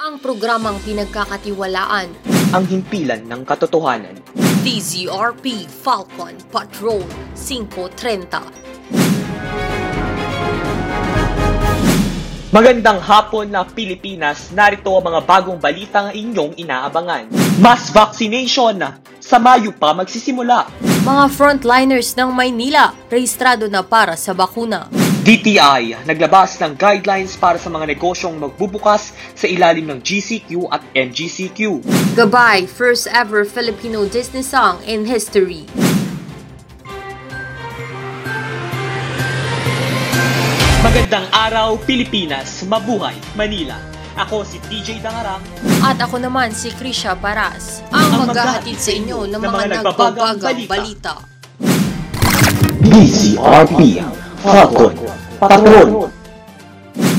Ang programang pinagkakatiwalaan, ang himpilan ng katotohanan. DZRP Falcon Patrol 530. Magandang hapon na Pilipinas, narito ang mga bagong balitang inyong inaabangan. Mass vaccination na, sa Mayo pa magsisimula. Mga frontliners ng Maynila, rehistrado na para sa bakuna. DTI, naglabas ng guidelines para sa mga negosyong magbubukas sa ilalim ng GCQ at NGCQ. Gabay, first ever Filipino Disney song in history. Magandang araw Pilipinas, mabuhay Manila. Ako si TJ Dangarang At ako naman si Krisha Baras, ang, Ang maghahatid sa inyo ng mga nagbabagang nagbabagang balita. balita. DCRP Falcon Patrol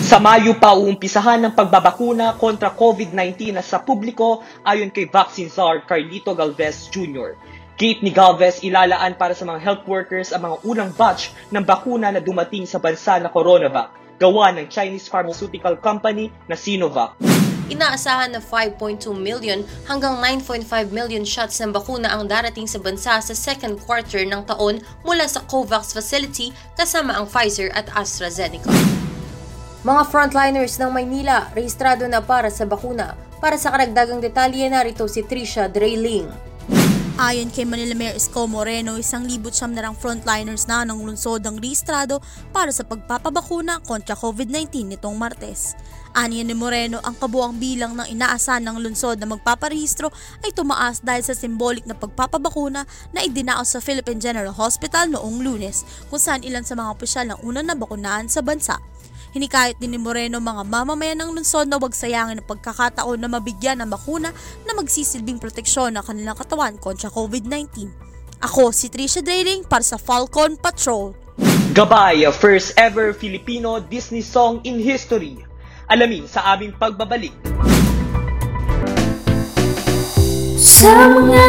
Sa Mayo pa uumpisahan ng pagbabakuna kontra COVID-19 na sa publiko ayon kay Vaccine Czar Carlito Galvez Jr. Kate ni Galvez ilalaan para sa mga health workers ang mga unang batch ng bakuna na dumating sa bansa na Coronavac, gawa ng Chinese pharmaceutical company na Sinovac. Inaasahan na 5.2 million hanggang 9.5 million shots ng bakuna ang darating sa bansa sa second quarter ng taon mula sa COVAX facility kasama ang Pfizer at AstraZeneca. Mga frontliners ng Maynila, rehistrado na para sa bakuna. Para sa karagdagang detalye, narito si Trisha Drayling. Ayon kay Manila Mayor Isko Moreno, isang libot siyam na frontliners na ng lungsod ang rehistrado para sa pagpapabakuna kontra COVID-19 nitong Martes. Aniya ni Moreno, ang kabuang bilang ng inaasahan ng lungsod na magpaparehistro ay tumaas dahil sa symbolic na pagpapabakuna na idinaos sa Philippine General Hospital noong lunes kung saan ilan sa mga opisyal ng unang nabakunahan sa bansa. Hinikayat din ni Moreno mga mamamayan ng lungsod na huwag sayangin ang pagkakataon na mabigyan ng bakuna na magsisilbing proteksyon ng kanilang katawan kontra COVID-19. Ako si Trisha Drailing para sa Falcon Patrol. Gabay, first ever Filipino Disney song in history. Alamin sa aming pagbabalik. Sa mga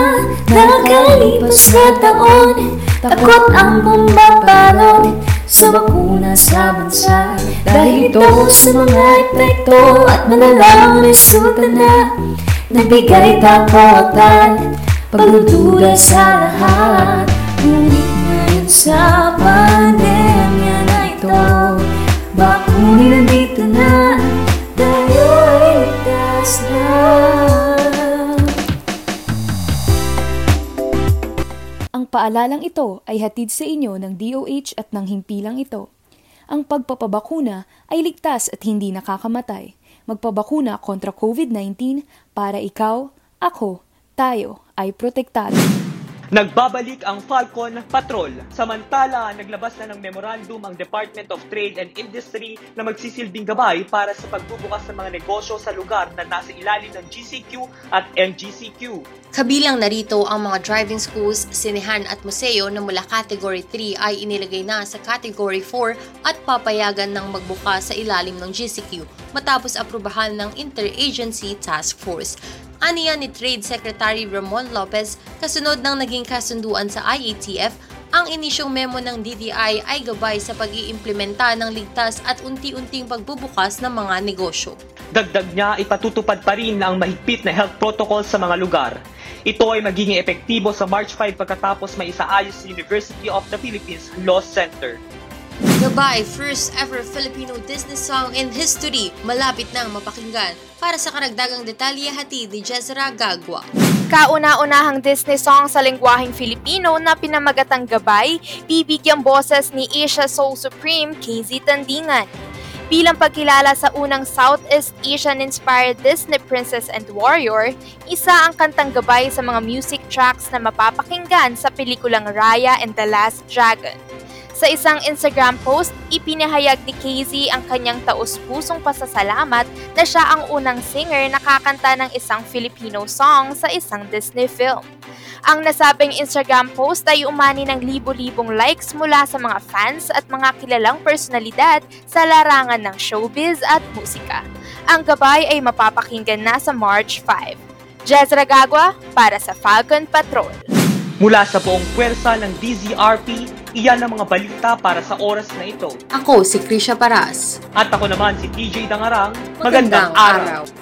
nakalipas na taon Takot ang bumabalot sa bakuna sa bansa. Dahil ito sa mga epekto at malalang resulta na. Nabigay takutan, pagdududa sa lahat. Ngunit ngayon sa pandemya Ang paalalang ito ay hatid sa inyo ng DOH at ng himpilang ito. Ang pagpapabakuna ay ligtas at hindi nakakamatay. Magpabakuna kontra COVID-19 para ikaw, ako, tayo ay protektado. Nagbabalik ang Falcon Patrol. Samantala, naglabas na ng memorandum ang Department of Trade and Industry na magsisilbing gabay para sa pagbubukas ng mga negosyo sa lugar na nasa ilalim ng GCQ at NGCQ. Kabilang narito ang mga driving schools, sinehan at museo na mula Category 3 ay inilagay na sa Category 4 at papayagan ng magbukas sa ilalim ng GCQ matapos aprubahan ng Interagency Task Force. Aniya ni Trade Secretary Ramon Lopez kasunod ng naging kasunduan sa IATF ang inisyong memo ng DTI ay gabay sa pag-iimplementa ng ligtas at unti-unting pagbubukas ng mga negosyo. Dagdag niya, ipatutupad pa rin ang mahigpit na health protocol sa mga lugar. Ito ay magiging epektibo sa March 5 pagkatapos may isaayos sa University of the Philippines Law Center. Gabay, first ever Filipino Disney song in history, malapit nang mapakinggan. Para sa karagdagang detalye, hatid ni Jezra Gagwa. Kauna-unahang Disney song sa lengguaheng Filipino na pinamagatang gabay, bibigyang boses ni Asia Soul Supreme, KZ Tandingan. Bilang pagkilala sa unang Southeast Asian-inspired Disney Princess and Warrior, isa ang kantang gabay sa mga music tracks na mapapakinggan sa pelikulang Raya and the Last Dragon. Sa isang Instagram post, ipinahayag ni KZ ang kanyang taus-pusong pasasalamat na siya ang unang singer na kakanta ng isang Filipino song sa isang Disney film. Ang nasabing Instagram post ay umani ng libo-libong likes mula sa mga fans at mga kilalang personalidad sa larangan ng showbiz at musika. Ang gabay ay mapapakinggan na sa March 5. Jezra Gagwa para sa Falcon Patrol. Mula sa buong puwersa ng DZRP, iyan ang mga balita para sa oras na ito. Ako si Krisha Paras. At ako naman si TJ Dangarang. Magandang araw.